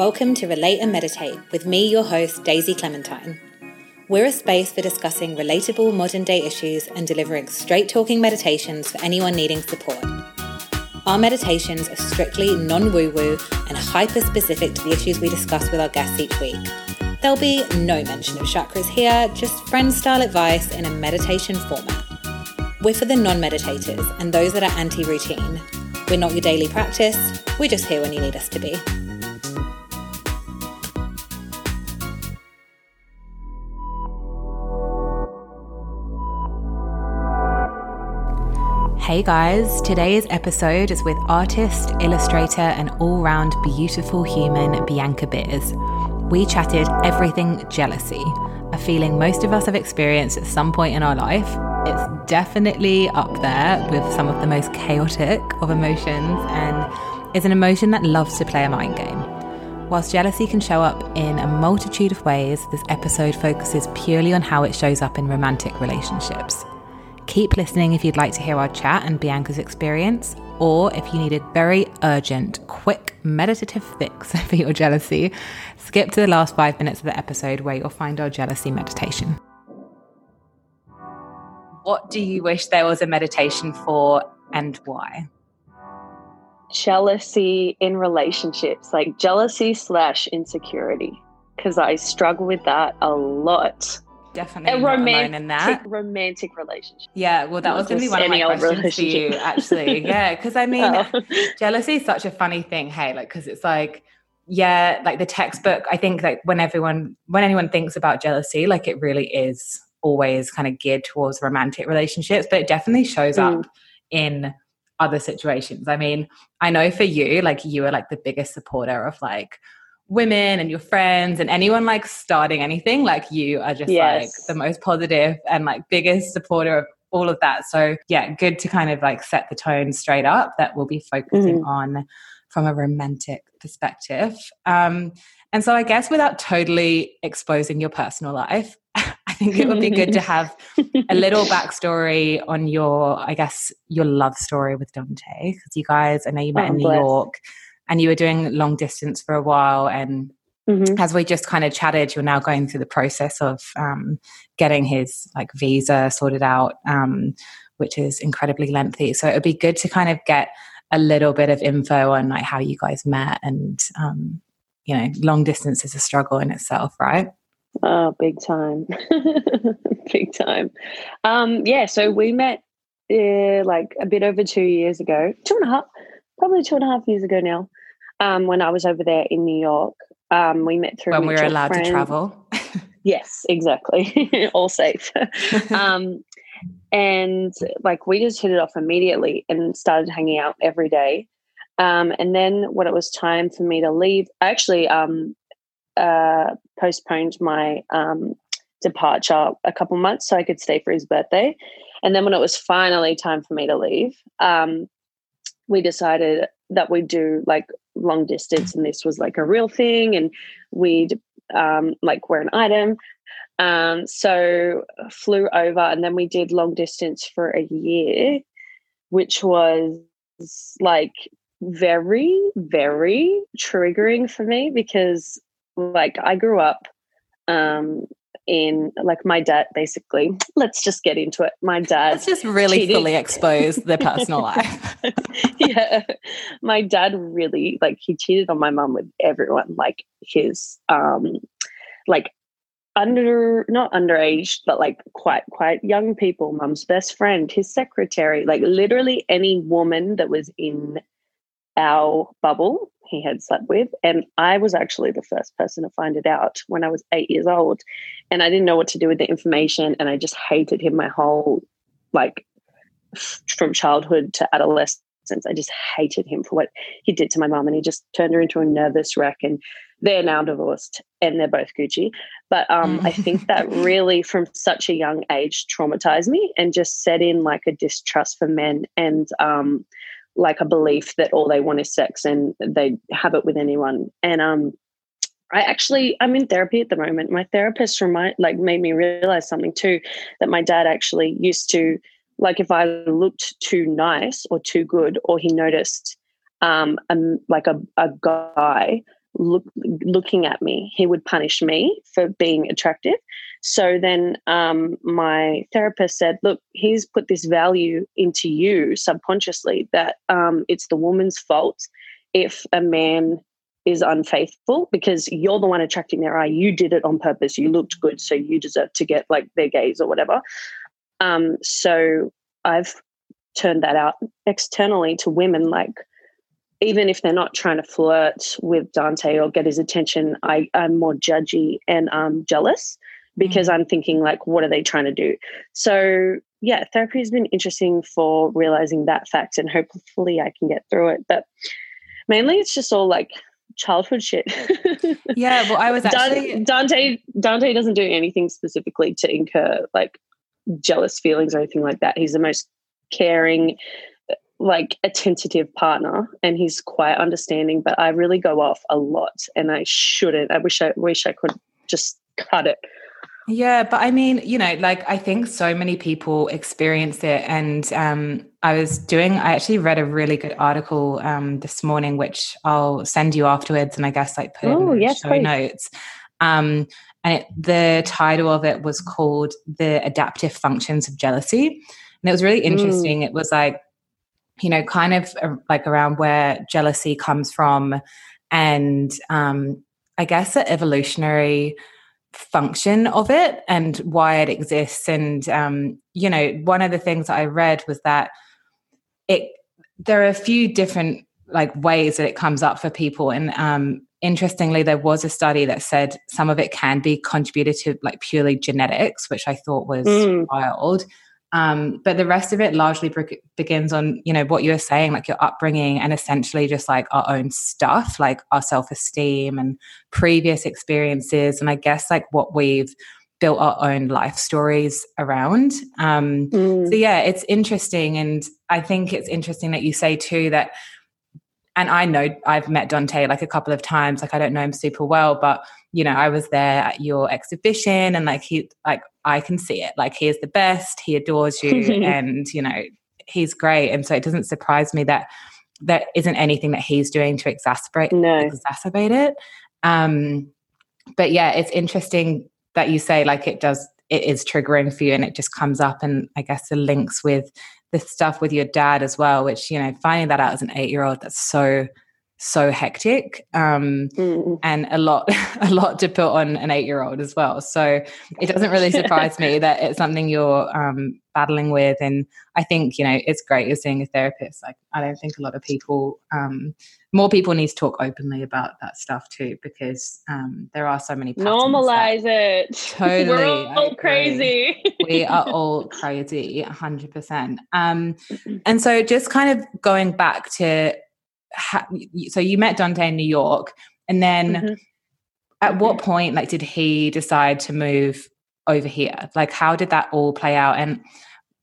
Welcome to Relate and Meditate with me, your host, Daisy Clementine. We're a space for discussing relatable modern day issues and delivering straight talking meditations for anyone needing support. Our meditations are strictly non woo woo and hyper specific to the issues we discuss with our guests each week. There'll be no mention of chakras here, just friend style advice in a meditation format. We're for the non meditators and those that are anti routine. We're not your daily practice, we're just here when you need us to be. Hey guys, today's episode is with artist, illustrator, and all round beautiful human Bianca Beers. We chatted everything jealousy, a feeling most of us have experienced at some point in our life. It's definitely up there with some of the most chaotic of emotions and is an emotion that loves to play a mind game. Whilst jealousy can show up in a multitude of ways, this episode focuses purely on how it shows up in romantic relationships. Keep listening if you'd like to hear our chat and Bianca's experience, or if you need a very urgent, quick, meditative fix for your jealousy, skip to the last five minutes of the episode where you'll find our jealousy meditation. What do you wish there was a meditation for and why? Jealousy in relationships, like jealousy slash insecurity, because I struggle with that a lot definitely a romantic, in that romantic relationship. Yeah, well, that was going to be one of my questions for you, actually. yeah, because I mean, oh. jealousy is such a funny thing. Hey, like, because it's like, yeah, like the textbook. I think like when everyone, when anyone thinks about jealousy, like it really is always kind of geared towards romantic relationships, but it definitely shows mm. up in other situations. I mean, I know for you, like you are like the biggest supporter of like women and your friends and anyone like starting anything like you are just yes. like the most positive and like biggest supporter of all of that so yeah good to kind of like set the tone straight up that we'll be focusing mm. on from a romantic perspective um and so i guess without totally exposing your personal life I think it would be good to have a little backstory on your, I guess, your love story with Dante. Because you guys, I know you met oh, in New bless. York and you were doing long distance for a while and mm-hmm. as we just kind of chatted you're now going through the process of um, getting his like visa sorted out um, which is incredibly lengthy. So it would be good to kind of get a little bit of info on like how you guys met and um, you know long distance is a struggle in itself right? Oh big time. Big time. Um, yeah so we met uh, like a bit over two years ago two and a half probably two and a half years ago now um, when I was over there in New York. Um, we met through when we were allowed friend. to travel. yes, exactly, all safe. um, and like we just hit it off immediately and started hanging out every day. Um, and then when it was time for me to leave, I actually um, uh, postponed my um, departure a couple months so I could stay for his birthday. And then when it was finally time for me to leave, um, we decided that we'd do like long distance and this was like a real thing and we'd um, like wear an item. Um, so flew over and then we did long distance for a year which was like very very triggering for me because like i grew up um, in like my dad basically let's just get into it. My dad let's just really cheated. fully expose their personal life. Yeah. My dad really like he cheated on my mom with everyone like his um like under not underage but like quite quite young people. Mom's best friend his secretary like literally any woman that was in our bubble he had slept with. And I was actually the first person to find it out when I was eight years old. And I didn't know what to do with the information. And I just hated him my whole, like, from childhood to adolescence. I just hated him for what he did to my mom. And he just turned her into a nervous wreck. And they're now divorced and they're both Gucci. But um, I think that really, from such a young age, traumatized me and just set in like a distrust for men. And, um, like a belief that all they want is sex and they have it with anyone. And um, I actually I'm in therapy at the moment. My therapist remind like made me realize something too that my dad actually used to like if I looked too nice or too good or he noticed um like a, a guy look, looking at me, he would punish me for being attractive. So then um, my therapist said, Look, he's put this value into you subconsciously that um, it's the woman's fault if a man is unfaithful because you're the one attracting their eye. You did it on purpose. You looked good, so you deserve to get like their gaze or whatever. Um, so I've turned that out externally to women like even if they're not trying to flirt with Dante or get his attention, I, I'm more judgy and um, jealous because mm. I'm thinking like, what are they trying to do? So yeah, therapy has been interesting for realizing that fact, and hopefully I can get through it. But mainly, it's just all like childhood shit. yeah, well, I was actually Dante. Dante doesn't do anything specifically to incur like jealous feelings or anything like that. He's the most caring, like a tentative partner, and he's quite understanding. But I really go off a lot, and I shouldn't. I wish I wish I could just cut it. Yeah, but I mean, you know, like I think so many people experience it. And um, I was doing, I actually read a really good article um, this morning, which I'll send you afterwards and I guess like put oh, in yes, show please. notes. Um, and it, the title of it was called The Adaptive Functions of Jealousy. And it was really interesting. Mm. It was like, you know, kind of uh, like around where jealousy comes from and um, I guess the evolutionary function of it and why it exists. And, um, you know, one of the things that I read was that it, there are a few different like ways that it comes up for people. And um, interestingly, there was a study that said some of it can be contributed to like purely genetics, which I thought was mm. wild. Um, but the rest of it largely be- begins on, you know, what you're saying, like your upbringing and essentially just like our own stuff, like our self esteem and previous experiences. And I guess like what we've built our own life stories around. Um, mm. So, yeah, it's interesting. And I think it's interesting that you say too that, and I know I've met Dante like a couple of times, like I don't know him super well, but you know, I was there at your exhibition and like he, like I can see it. Like he is the best, he adores you, and you know, he's great. And so it doesn't surprise me that there isn't anything that he's doing to exacerbate no. exacerbate it. Um, but yeah, it's interesting that you say like it does it is triggering for you and it just comes up and I guess the links with the stuff with your dad as well, which, you know, finding that out as an eight year old, that's so so hectic um, mm. and a lot a lot to put on an eight year old as well. So it doesn't really surprise me that it's something you're um, battling with. And i think you know it's great you're seeing a therapist. Like i don't think a lot of people um, more people need to talk openly about that stuff too because um, there are so many normalize it. Totally we're all crazy. We are all crazy 100% um, and so just kind of going back to ha- so you met Dante in New York, and then mm-hmm. at what point, like, did he decide to move over here? Like, how did that all play out? And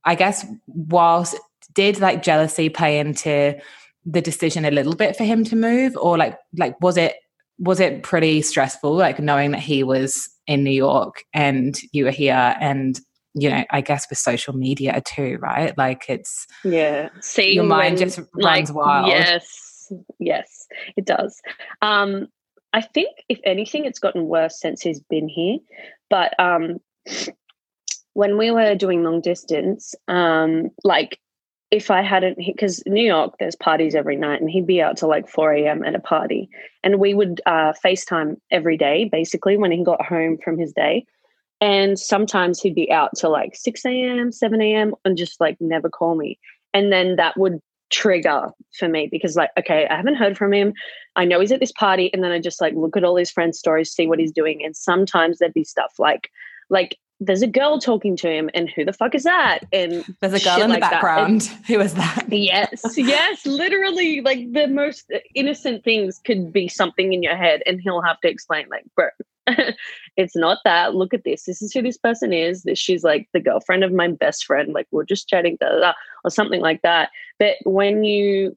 I guess whilst did like jealousy play into the decision a little bit for him to move, or like, like was it was it pretty stressful, like knowing that he was in New York and you were here and you know, I guess with social media too, right? Like it's yeah, see your mind when, just runs like, wild. Yes, yes, it does. Um, I think, if anything, it's gotten worse since he's been here. But um, when we were doing long distance, um, like if I hadn't, because New York, there's parties every night, and he'd be out till like 4 a.m. at a party. And we would uh, FaceTime every day, basically, when he got home from his day. And sometimes he'd be out till like 6 a.m., 7 a.m., and just like never call me. And then that would trigger for me because like okay i haven't heard from him. I know he's at this party and then i just like look at all his friends stories see what he's doing and sometimes there'd be stuff like like there's a girl talking to him and who the fuck is that? And there's a girl in like the background. Who is that? Yes yes literally like the most innocent things could be something in your head and he'll have to explain like bro it's not that look at this this is who this person is this she's like the girlfriend of my best friend like we're just chatting da, da, da, or something like that but when you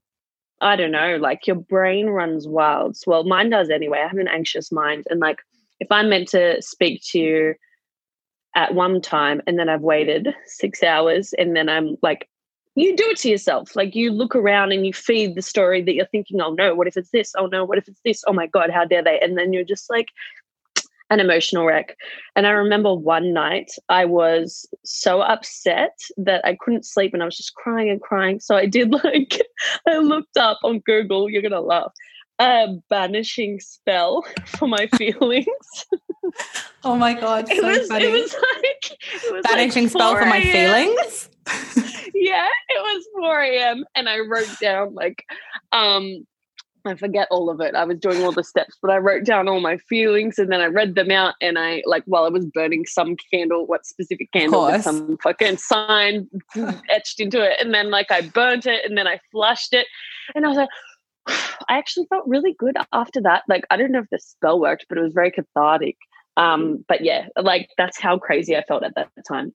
i don't know like your brain runs wild well mine does anyway i have an anxious mind and like if i'm meant to speak to you at one time and then I've waited six hours and then I'm like you do it to yourself. Like you look around and you feed the story that you're thinking, oh no, what if it's this? Oh no, what if it's this? Oh my God, how dare they? And then you're just like an emotional wreck. And I remember one night I was so upset that I couldn't sleep and I was just crying and crying. So I did like, I looked up on Google, you're going to laugh, a banishing spell for my feelings. oh my God. So it, was, funny. it was like, it was banishing like spell for my feelings yeah, it was 4 a.m. and I wrote down like um I forget all of it. I was doing all the steps, but I wrote down all my feelings and then I read them out and I like while I was burning some candle, what specific candle with some fucking sign etched into it. And then like I burnt it and then I flushed it. And I was like, I actually felt really good after that. Like I don't know if the spell worked, but it was very cathartic. Um, but yeah, like that's how crazy I felt at that time.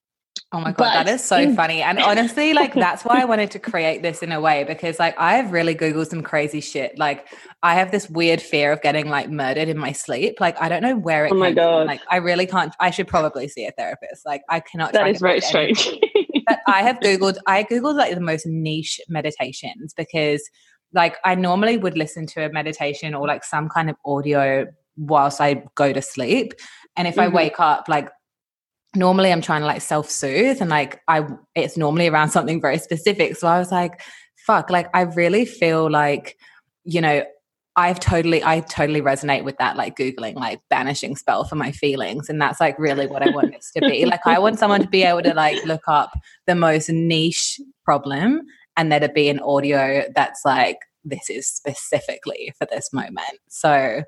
Oh my god, but that is so funny. And honestly, like that's why I wanted to create this in a way because like I have really googled some crazy shit. Like I have this weird fear of getting like murdered in my sleep. Like I don't know where it Oh my god. From. Like I really can't I should probably see a therapist. Like I cannot That is very strange. but I have googled I googled like the most niche meditations because like I normally would listen to a meditation or like some kind of audio whilst I go to sleep. And if mm-hmm. I wake up, like normally I'm trying to like self soothe and like I it's normally around something very specific. So I was like, fuck, like I really feel like, you know, I've totally, I totally resonate with that, like Googling, like banishing spell for my feelings. And that's like really what I want this to be. Like, I want someone to be able to like look up the most niche problem and there to be an audio that's like, this is specifically for this moment. So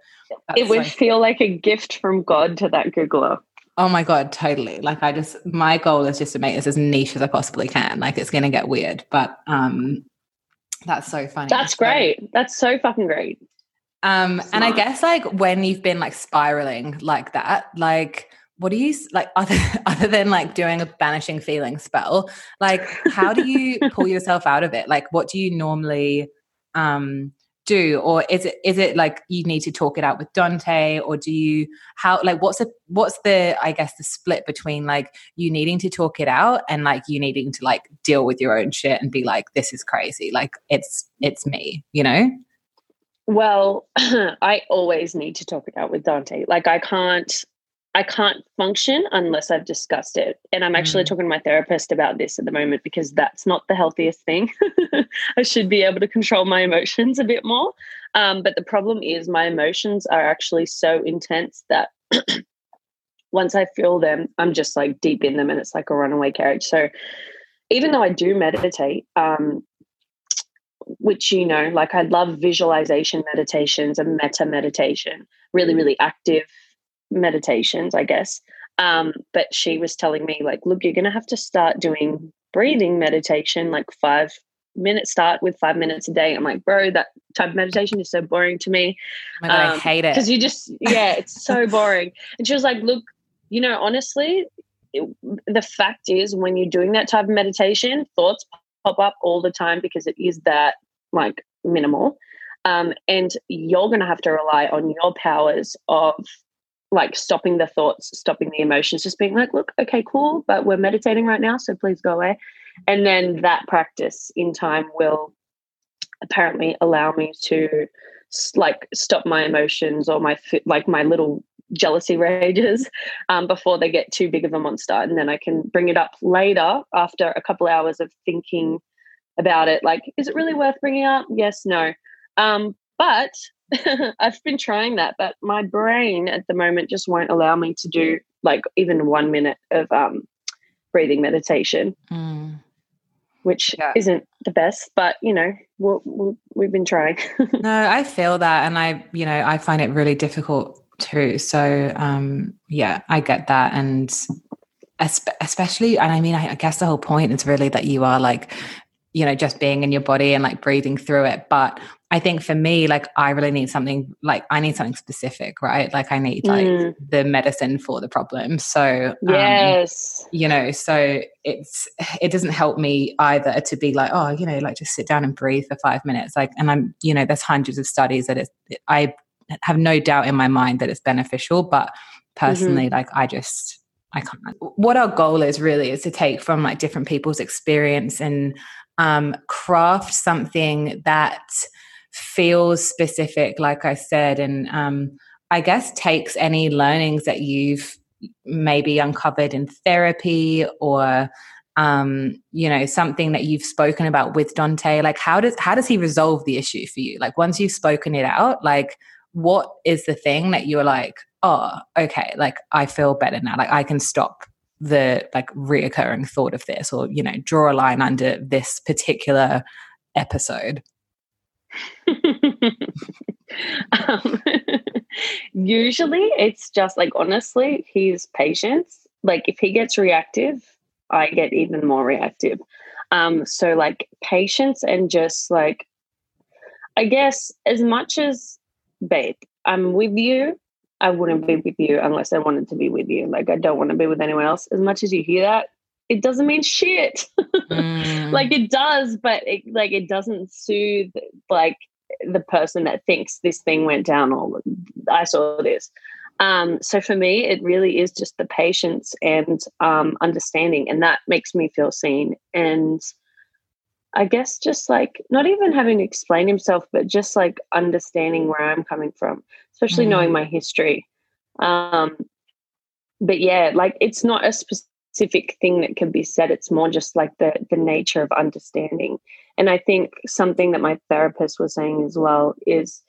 it would feel like a gift from God to that Googler. Oh my God, totally. Like I just my goal is just to make this as niche as I possibly can. Like it's gonna get weird, but um that's so funny. That's great. So, that's so fucking great. Um Smart. and I guess like when you've been like spiraling like that, like what do you like other other than like doing a banishing feeling spell, like how do you pull yourself out of it? Like what do you normally um do? Or is it is it like you need to talk it out with dante? Or do you how like what's the what's the i guess the split between like you needing to talk it out and like you needing to like deal with your own shit and be like this is crazy. Like it's it's me you know? Well i always need to talk it out with dante. Like i can't I can't function unless I've discussed it. And I'm actually mm. talking to my therapist about this at the moment because that's not the healthiest thing. I should be able to control my emotions a bit more. Um, but the problem is, my emotions are actually so intense that once I feel them, I'm just like deep in them and it's like a runaway carriage. So even though I do meditate, um, which you know, like I love visualization meditations and metta meditation, really, really active meditations, I guess. Um, but she was telling me, like, look, you're going to have to start doing breathing meditation, like five minutes start with five minutes a day. I'm like, bro, that type of meditation is so boring to me. Oh God, um, I hate it. Because you just, yeah, it's so boring. And she was like, look, you know, honestly, it, the fact is, when you're doing that type of meditation, thoughts pop up all the time because it is that like minimal. Um, and you're going to have to rely on your powers of like stopping the thoughts, stopping the emotions, just being like, look, okay, cool, but we're meditating right now, so please go away. And then that practice in time will apparently allow me to like stop my emotions or my like my little jealousy rages um, before they get too big of a monster and then i can bring it up later after a couple hours of thinking about it like is it really worth bringing up yes no um, but I've been trying that, but my brain at the moment just won't allow me to do like even one minute of um, breathing meditation, mm. which yeah. isn't the best, but you know, we have been trying. no, I feel that. And I, you know, I find it really difficult too. So, um, yeah, I get that. And especially, and I mean, I guess the whole point is really that you are like you know just being in your body and like breathing through it but i think for me like i really need something like i need something specific right like i need like mm. the medicine for the problem so um, yes you know so it's it doesn't help me either to be like oh you know like just sit down and breathe for five minutes like and i'm you know there's hundreds of studies that it's i have no doubt in my mind that it's beneficial but personally mm-hmm. like i just I can't. What our goal is really is to take from like different people's experience and um, craft something that feels specific, like I said, and um, I guess takes any learnings that you've maybe uncovered in therapy or um, you know something that you've spoken about with Dante. Like, how does how does he resolve the issue for you? Like, once you've spoken it out, like what is the thing that you're like, oh, okay, like I feel better now. Like I can stop the like reoccurring thought of this or you know draw a line under this particular episode um, usually it's just like honestly his patience like if he gets reactive i get even more reactive um so like patience and just like i guess as much as babe i'm with you I wouldn't be with you unless I wanted to be with you. Like I don't want to be with anyone else. As much as you hear that, it doesn't mean shit. mm. Like it does, but it, like it doesn't soothe like the person that thinks this thing went down or I saw this. Um, so for me, it really is just the patience and um, understanding, and that makes me feel seen. And I guess just like not even having to explain himself, but just like understanding where I'm coming from especially mm. knowing my history. Um, but yeah, like it's not a specific thing that can be said. It's more just like the the nature of understanding. And I think something that my therapist was saying as well is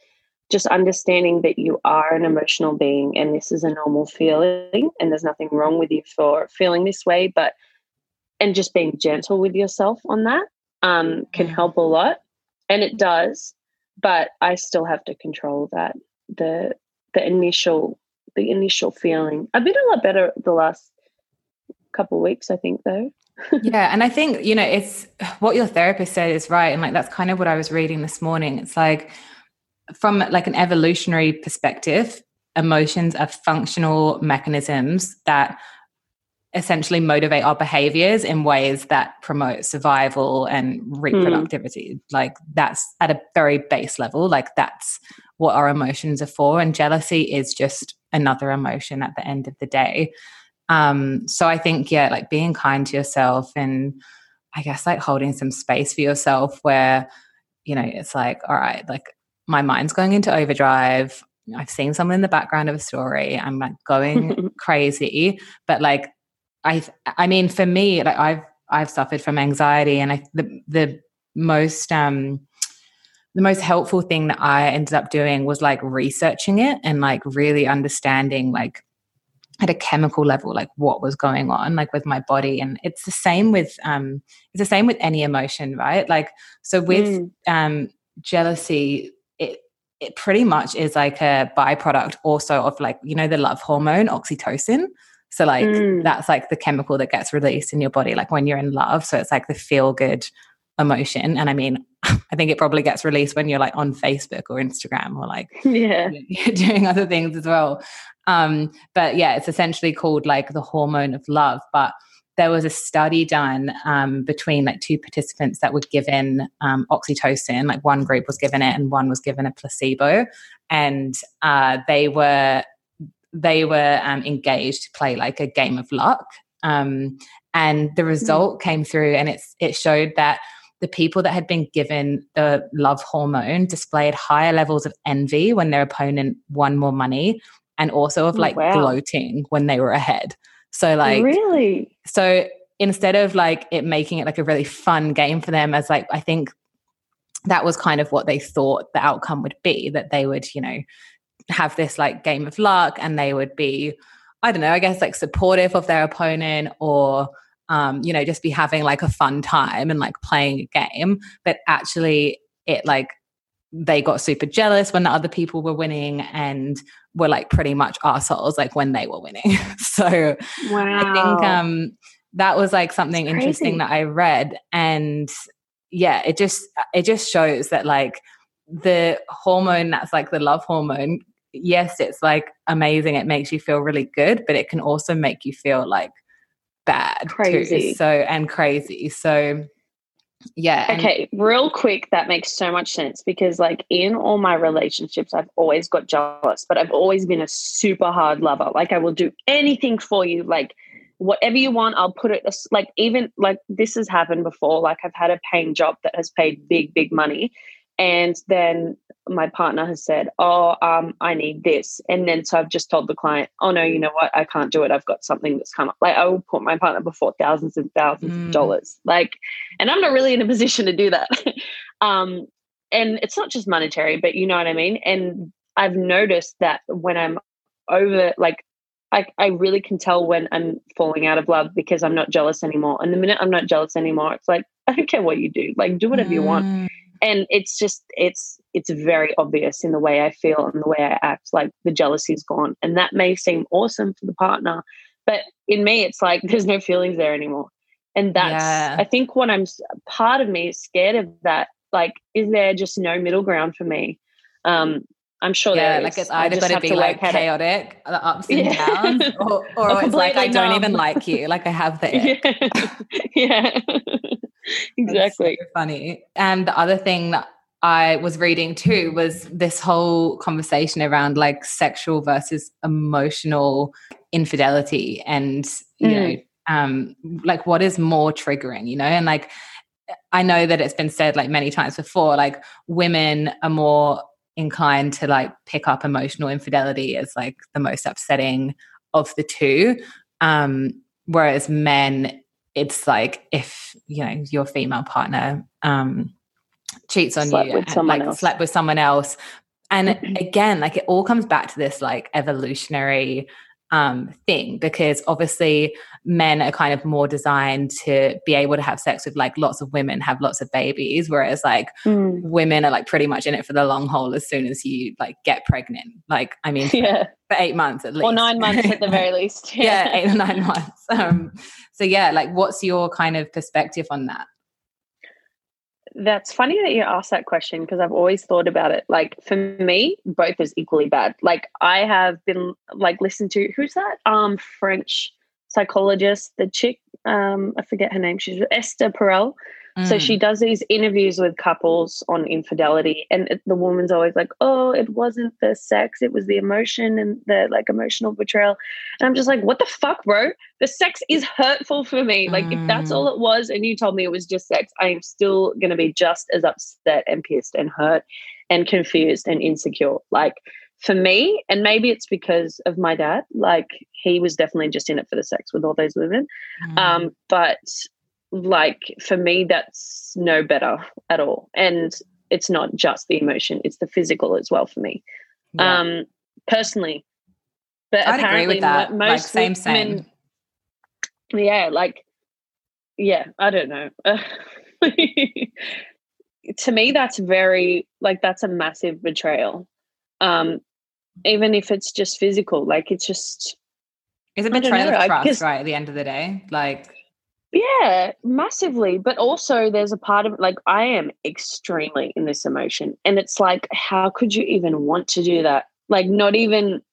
just understanding that you are an emotional being and this is a normal feeling and there's nothing wrong with you for feeling this way, but and just being gentle with yourself on that um, can help a lot. And it does, but I still have to control that the the initial the initial feeling. I've been a lot better the last couple weeks, I think, though. yeah, and I think you know it's what your therapist said is right, and like that's kind of what I was reading this morning. It's like from like an evolutionary perspective, emotions are functional mechanisms that essentially motivate our behaviors in ways that promote survival and reproductivity. Mm. Like that's at a very base level. Like that's what our emotions are for. And jealousy is just another emotion at the end of the day. Um, so I think, yeah, like being kind to yourself and I guess like holding some space for yourself where, you know, it's like, all right, like my mind's going into overdrive. I've seen someone in the background of a story. I'm like going crazy. But like I I mean for me, like I've I've suffered from anxiety and I the the most um the most helpful thing that I ended up doing was like researching it and like really understanding like at a chemical level like what was going on like with my body. And it's the same with um it's the same with any emotion right? Like so with mm. um jealousy it it pretty much is like a byproduct also of like you know the love hormone oxytocin? So like mm. that's like the chemical that gets released in your body like when you're in love. So it's like the feel good emotion. And i mean I think it probably gets released when you're like on Facebook or Instagram or like yeah doing other things as well. Um, but yeah, it's essentially called like the hormone of love. But there was a study done um, between like two participants that were given um, oxytocin. Like one group was given it and one was given a placebo, and uh, they were they were um, engaged to play like a game of luck. Um, and the hmm. result mm. came through, and it's it showed that the people that had been given the love hormone displayed higher levels of envy when their opponent won more money and also of oh, like wow. gloating when they were ahead. So like really so instead of like it making it like a really fun game for them as like I think that was kind of what they thought the outcome would be that they would, you know, have this like game of luck and they would be I don't know, I guess like supportive of their opponent or um, you know, just be having like a fun time and like playing a game. But actually, it like they got super jealous when the other people were winning and were like pretty much assholes like when they were winning. so wow. I think um, that was like something interesting that I read. And yeah, it just it just shows that like the hormone that's like the love hormone yes it's like amazing it makes you feel really good but it can also make you feel like bad crazy too, so and crazy so yeah okay real quick that makes so much sense because like in all my relationships i've always got jealous but i've always been a super hard lover like i will do anything for you like whatever you want, I'll put it like even like this has happened before. Like I've had a paying job that has paid big, big money. And then my partner has said, Oh, um, I need this. And then so I've just told the client, Oh no, you know what? I can't do it. I've got something that's come up. Like I will put my partner before thousands and thousands mm. of dollars. Like, and I'm not really in a position to do that. um, and it's not just monetary, but you know what I mean? And I've noticed that when I'm over like I, I really can tell when I'm falling out of love because I'm not jealous anymore. And the minute I'm not jealous anymore, it's like, I don't care what you do. Like do whatever mm. you want. And it's just it's it's very obvious in the way I feel and the way I act. Like the jealousy is gone. And that may seem awesome for the partner. But in me, it's like there's no feelings there anymore. And that's yeah. I think what I'm part of me is scared of that. Like, is there just no middle ground for me? Um, I'm sure yeah, like it's either going to be like chaotic, the ups and yeah. downs, or, or, or it's like I don't even like you, like I have the yeah, yeah. exactly. So funny. And the other thing that I was reading too was this whole conversation around like sexual versus emotional infidelity, and you mm. know, um, like what is more triggering, you know, and like I know that it's been said like many times before, like women are more inclined to like pick up emotional infidelity as like the most upsetting of the two. Um, whereas men, it's like if you know your female partner um, cheats on slept you with and like else. slept with someone else. And again, like it all comes back to this like evolutionary um, thing because obviously men are kind of more designed to be able to have sex with like lots of women, have lots of babies, whereas like mm. women are like pretty much in it for the long haul as soon as you like get pregnant. Like, I mean, yeah. for, eight months at least, or nine months at the very least. Yeah, yeah eight or nine months. Um, so yeah, like, what's your kind of perspective on that? That's funny that you asked that question because I've always thought about it. Like for me, both is equally bad. Like I have been like listened to who's that? Um French psychologist, the chick, um, I forget her name. She's Esther Perel. So she mm. does these interviews with couples on infidelity, and it, the woman's always like, "Oh, it wasn't the sex; it was the emotion and the like emotional betrayal." And I'm just like, "What the fuck, bro? The sex is hurtful for me. Like, mm. if that's all mm. it was, and you told me it was just sex, I am still gonna be just as upset and pissed and hurt and confused and insecure. Like, for me, and maybe it's because of my dad. Like, he was definitely just in it for the sex with all those women. Mm. Um, but like for me that's no better at all. And it's not just the emotion it's the physical as well for me. Yeah. um personally but I'd apparently with that. most like, same. same yeah like yeah i don't know. To me that's very like that's a massive betrayal. Um even if it's just physical like it's just it's a betrayal of trust right at the end of the day. Like yeah, massively. But also, there's a part of like I am extremely in this emotion, and it's like, how could you even want to do that? Like, not even.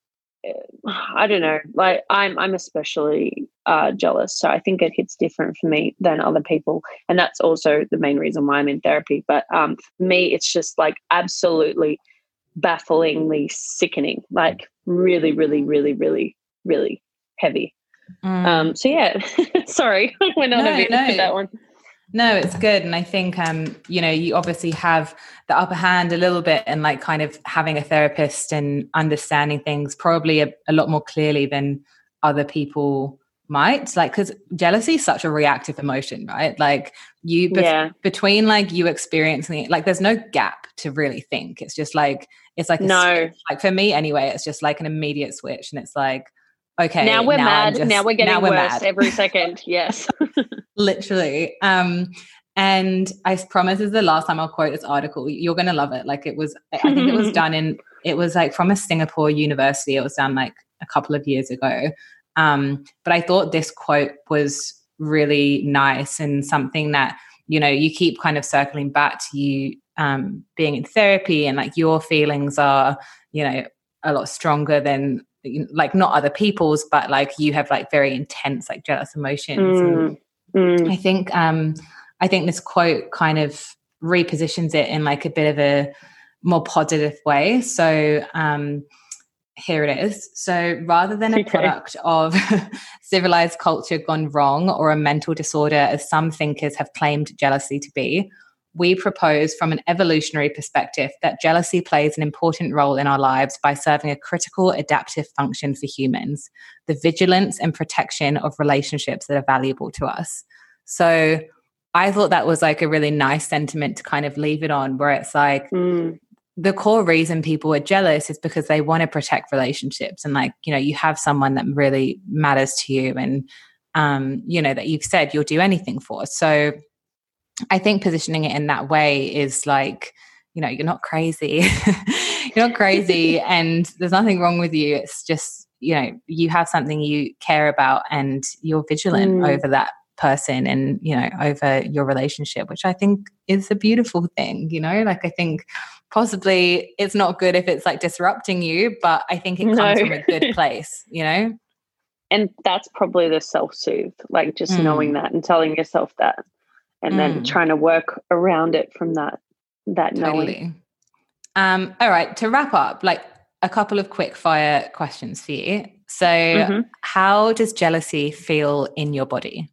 I don't know. Like, I'm I'm especially uh, jealous, so I think it hits different for me than other people, and that's also the main reason why I'm in therapy. But um, for me, it's just like absolutely bafflingly sickening. Like, really, really, really, really, really heavy. Mm. Um, so yeah, sorry, I went on no, a bit no. with that one. No, it's good. And I think, um, you know, you obviously have the upper hand a little bit and like kind of having a therapist and understanding things probably a, a lot more clearly than other people might like because jealousy is such a reactive emotion right like you bef- yeah. between like you experiencing it like there's no gap to really think it's just like it's like no switch. like for me anyway it's just like an immediate switch and it's like okay now we're now mad. Just, now we're getting we're worse mad. every second. Yes. Literally. Um and i promise this is the last time i'll quote this article. You're gonna love it. Like it was i think it was done in it was like from a singapore university. It was done like a couple of years ago. Um but i thought this quote was really nice and something that you know you keep kind of circling back to you um being in therapy and like your feelings are you know a lot stronger than like not other people's but like you have like very intense like jealous emotions mm, mm. i think um i think this quote kind of repositions it in like a bit of a more positive way so um here it is. So rather than a okay. product of civilized culture gone wrong or a mental disorder, as some thinkers have claimed jealousy to be, we propose from an evolutionary perspective that jealousy plays an important role in our lives by serving a critical adaptive function for humans, the vigilance and protection of relationships that are valuable to us. So I thought that was like a really nice sentiment to kind of leave it on, where it's like, mm the core reason people are jealous is because they want to protect relationships and like you know you have someone that really matters to you and um you know that you've said you'll do anything for so i think positioning it in that way is like you know you're not crazy you're not crazy and there's nothing wrong with you it's just you know you have something you care about and you're vigilant mm. over that person and you know over your relationship which i think is a beautiful thing you know like i think possibly it's not good if it's like disrupting you but i think it comes no. from a good place you know and that's probably the self-soothe like just mm. knowing that and telling yourself that and mm. then trying to work around it from that that totally. knowing um all right to wrap up like a couple of quick fire questions for you so mm-hmm. how does jealousy feel in your body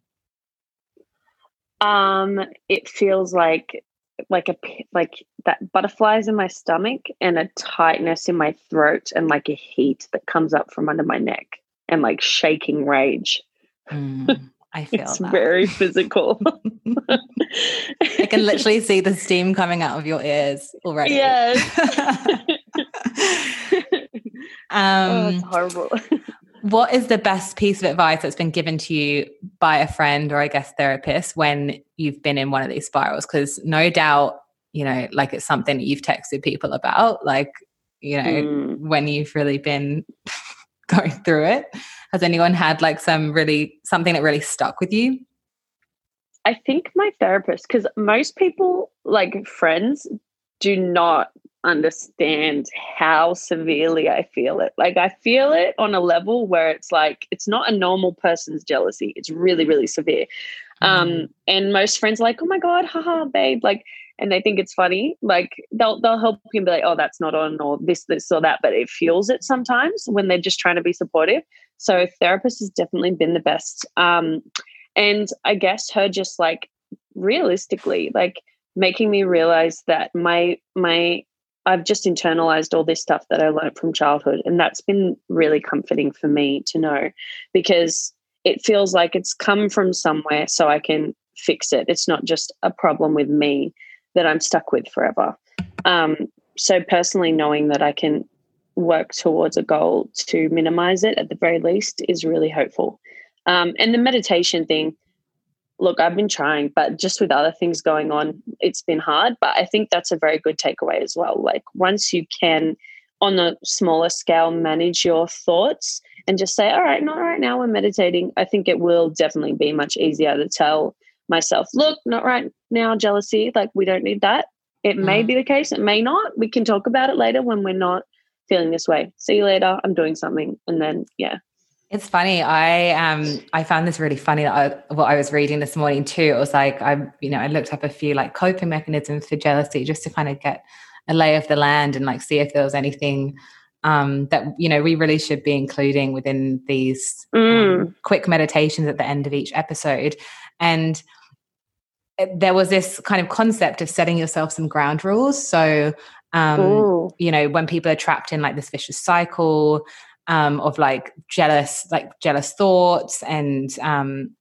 um, it feels like like a like that butterflies in my stomach and a tightness in my throat and like a heat that comes up from under my neck and like shaking rage. Mm, I feel it's that. very physical. I can literally see the steam coming out of your ears already. Yes. um, oh, it's horrible what is the best piece of advice that's been given to you by a friend or I guess therapist when you've been in one of these spirals? Because no doubt, you know, like it's something that you've texted people about, like, you know, mm. when you've really been going through it. Has anyone had like some really something that really stuck with you? I think my therapist, because most people, like friends, do not understand how severely I feel it. Like I feel it on a level where it's like it's not a normal person's jealousy. It's really, really severe. Um, mm-hmm. Um, and most friends are like, oh my God, haha, babe. Like, and they think it's funny. Like they'll they'll help him be like, oh, that's not on or this, this or that, but it feels it sometimes when they're just trying to be supportive. So therapist has definitely been the best. Um, and I guess her just like realistically, like making me realize that my my I've just internalized all this stuff that I learned from childhood. And that's been really comforting for me to know because it feels like it's come from somewhere so I can fix it. It's not just a problem with me that I'm stuck with forever. Um, so, personally, knowing that I can work towards a goal to minimize it at the very least is really hopeful. Um, and the meditation thing, look, I've been trying, but just with other things going on, it's been hard. But I think that's a very good takeaway as well. Like once you can, on a smaller scale, manage your thoughts and just say, all right, not right now, we're meditating, I think it will definitely be much easier to tell myself, look, not right now, jealousy, like we don't need that. It mm. may be the case, it may not. We can talk about it later when we're not feeling this way. See you later. I'm doing something. And then, yeah, it's funny. I um I found this really funny that I, what I was reading this morning too. It was like I you know I looked up a few like coping mechanisms for jealousy just to kind of get a lay of the land and like see if there was anything um, that you know we really should be including within these um, mm. um, quick meditations at the end of each episode. And there was this kind of concept of setting yourself some ground rules. So um, you know when people are trapped in like this vicious cycle um, of like jealous, like jealous thoughts. And um,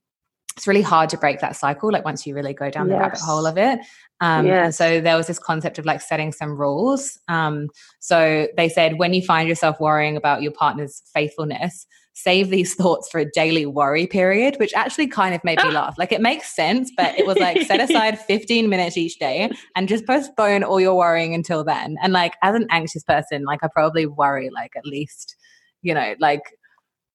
it's really hard to break that cycle, like once you really go down yes. the rabbit hole of it. Um, yes. And so there was this concept of like setting some rules. Um, so they said, when you find yourself worrying about your partner's faithfulness, save these thoughts for a daily worry period, which actually kind of made me ah. laugh. Like it makes sense, but it was like set aside 15 minutes each day and just postpone all your worrying until then. And like as an anxious person, like I probably worry like at least you know, like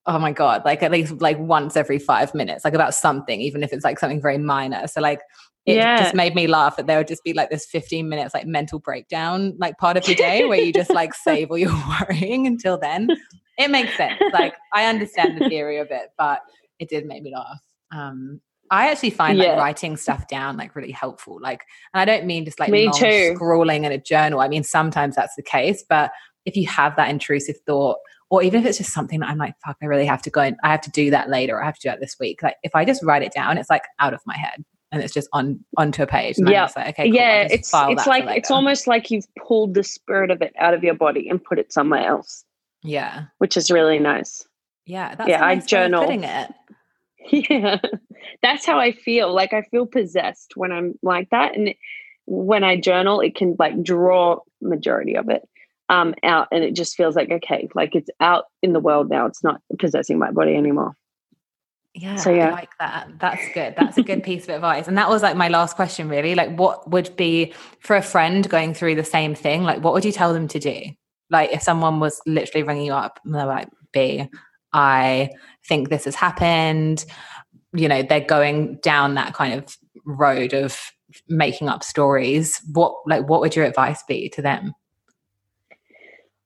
oh my god like at least like once every five minutes like about something even if it's like something very minor so like it yeah. just made me laugh that there would just be like this 15 minutes like mental breakdown like part of your day where you just like save all your worrying until then it makes sense like i understand the theory of it but it did make me laugh um I actually find yeah. like writing stuff down like really helpful. Like, and I don't mean just like Me too. scrawling in a journal. I mean, sometimes that's the case, but if you have that intrusive thought or even if it's just something that I'm like, fuck, I really have to go and I have to do that later, or I have to do that this week. Like if I just write it down, it's like out of my head and it's just on onto a page. yeah. Like, okay, cool, yeah. It's it's like it's almost like you've pulled the spirit of it out of your body and put it somewhere else. Yeah, which is really nice. Yeah, that's yeah. Nice I journal. It. Yeah, that's how I feel. Like I feel possessed when I'm like that, and when I journal, it can like draw majority of it um out, and it just feels like okay, like it's out in the world now. It's not possessing my body anymore. Yeah, so, yeah, I like that. That's good. That's a good piece of advice. And that was like my last question, really. Like, what would be for a friend going through the same thing? Like, what would you tell them to do? Like, if someone was literally ringing you up and they're like, B, I think this has happened, you know, they're going down that kind of road of making up stories. What, like, what would your advice be to them?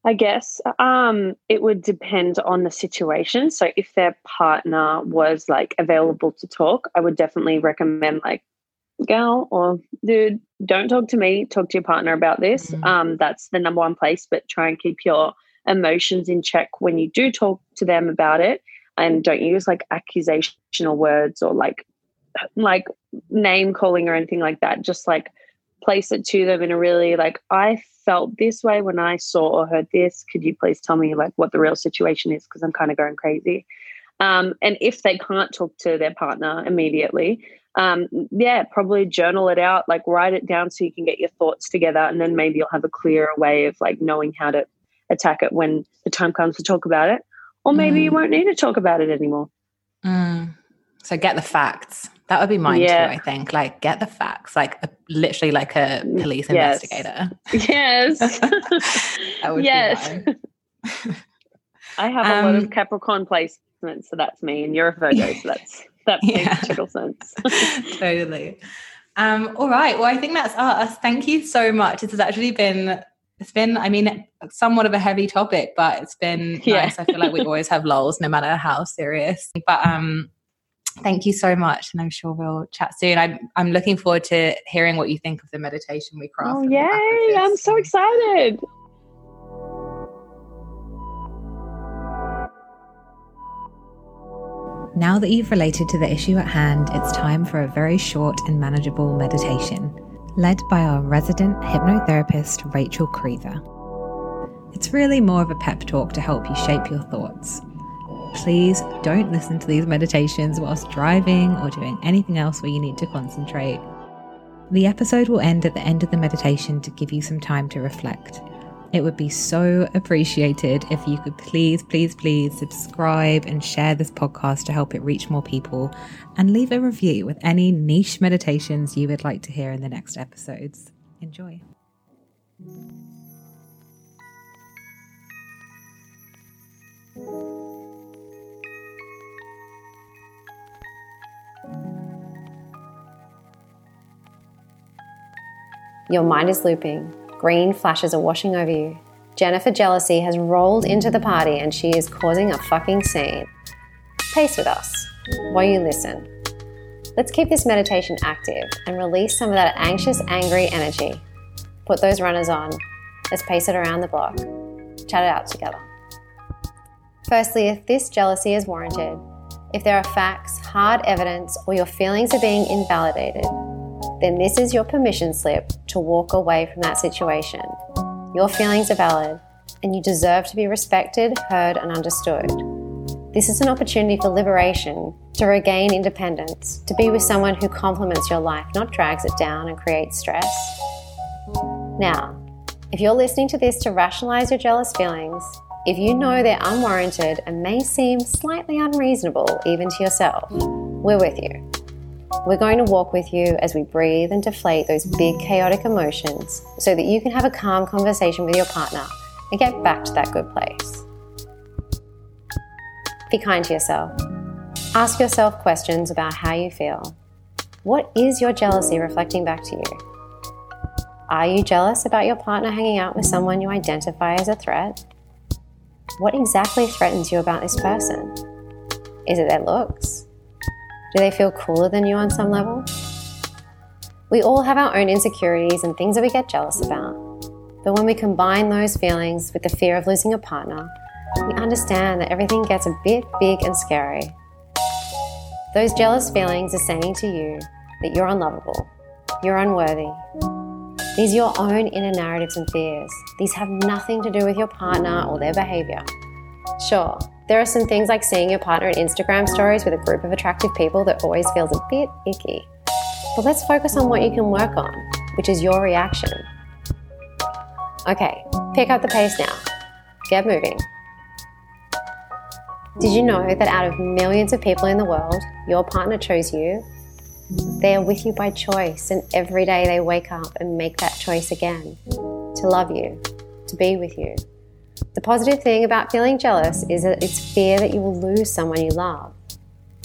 I guess um, it would depend on the situation. So if their partner was like available to talk, I would definitely recommend like, girl or dude, don't talk to me. Talk to your partner about this. Mm-hmm. Um, that's the number one place. But try and keep your emotions in check when you do talk to them about it, and don't use like accusational words or like like name calling or anything like that. Just like place it to them in a really like I felt this way when I saw or heard this. Could you please tell me like what the real situation is? Because I'm kind of going crazy. Um, and if they can't talk to their partner immediately, um, yeah, probably journal it out, like write it down so you can get your thoughts together, and then maybe you'll have a clearer way of like knowing how to attack it when the time comes to talk about it. Or maybe mm. you won't need to talk about it anymore. Mm. So get the facts. That would be mine yeah. too, I think. Like, get the facts, like a, literally like a mm, police yes. investigator. Yes. that would yes. I have a um, lot of um, Capricorn placements, so that's me, and you're a Virgo, so that's that makes yeah. total sense. totally. Um, all right. Well, I think that's us. Thank you so much. This has actually been it's been, I mean, somewhat of a heavy topic, but it's been yeah. nice. I feel like we always have lulls, no matter how serious. But um, thank you so much and i'm sure we'll chat soon i'm, I'm looking forward to hearing what you think of the meditation we craft oh yay i'm so excited now that you've related to the issue at hand it's time for a very short and manageable meditation led by our resident hypnotherapist Rachel Crethar it's really more of a pep talk to help you shape your thoughts Please don't listen to these meditations whilst driving or doing anything else where you need to concentrate. The episode will end at the end of the meditation to give you some time to reflect. It would be so appreciated if you could please, please, please subscribe and share this podcast to help it reach more people and leave a review with any niche meditations you would like to hear in the next episodes. Enjoy. Your mind is looping. Green flashes are washing over you. Jennifer Jealousy has rolled into the party and she is causing a fucking scene. Pace with us while you listen. Let's keep this meditation active and release some of that anxious, angry energy. Put those runners on. Let's pace it around the block. Chat it out together. Firstly, if this jealousy is warranted, if there are facts, hard evidence, or your feelings are being invalidated, then this is your permission slip to walk away from that situation. Your feelings are valid, and you deserve to be respected, heard, and understood. This is an opportunity for liberation, to regain independence, to be with someone who complements your life, not drags it down and creates stress. Now, if you're listening to this to rationalize your jealous feelings, if you know they're unwarranted and may seem slightly unreasonable even to yourself, we're with you. We're going to walk with you as we breathe and deflate those big chaotic emotions so that you can have a calm conversation with your partner and get back to that good place. Be kind to yourself. Ask yourself questions about how you feel. What is your jealousy reflecting back to you? Are you jealous about your partner hanging out with someone you identify as a threat? What exactly threatens you about this person? Is it their looks? Do they feel cooler than you on some level? We all have our own insecurities and things that we get jealous about. But when we combine those feelings with the fear of losing a partner, we understand that everything gets a bit big and scary. Those jealous feelings are saying to you that you're unlovable, you're unworthy. These are your own inner narratives and fears. These have nothing to do with your partner or their behavior. Sure, there are some things like seeing your partner in Instagram stories with a group of attractive people that always feels a bit icky. But let's focus on what you can work on, which is your reaction. Okay, pick up the pace now. Get moving. Did you know that out of millions of people in the world, your partner chose you? They are with you by choice, and every day they wake up and make that choice again to love you, to be with you. The positive thing about feeling jealous is that it's fear that you will lose someone you love.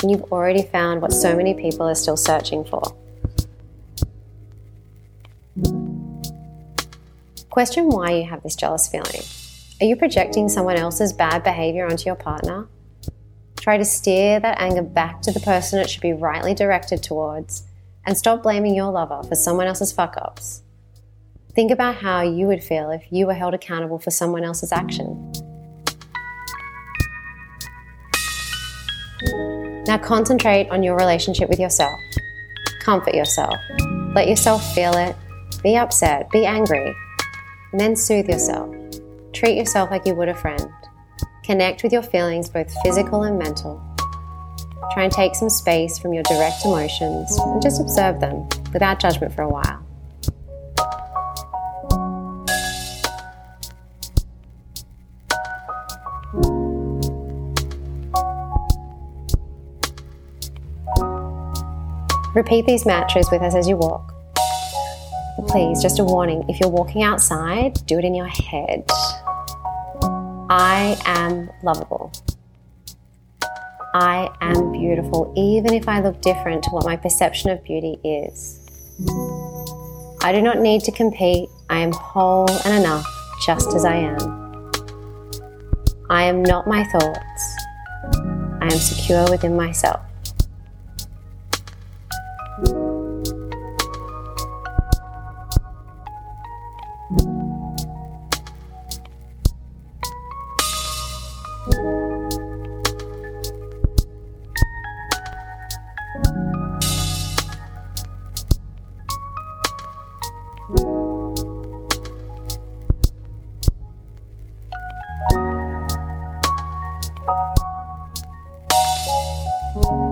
And you've already found what so many people are still searching for. Question why you have this jealous feeling. Are you projecting someone else's bad behavior onto your partner? Try to steer that anger back to the person it should be rightly directed towards and stop blaming your lover for someone else's fuck ups. Think about how you would feel if you were held accountable for someone else's action. Now concentrate on your relationship with yourself. Comfort yourself. Let yourself feel it. Be upset, be angry, and then soothe yourself. Treat yourself like you would a friend. Connect with your feelings, both physical and mental. Try and take some space from your direct emotions and just observe them without judgment for a while. Repeat these mantras with us as you walk. Please, just a warning if you're walking outside, do it in your head. I am lovable. I am beautiful, even if I look different to what my perception of beauty is. I do not need to compete. I am whole and enough just as I am. I am not my thoughts. I am secure within myself. Bye.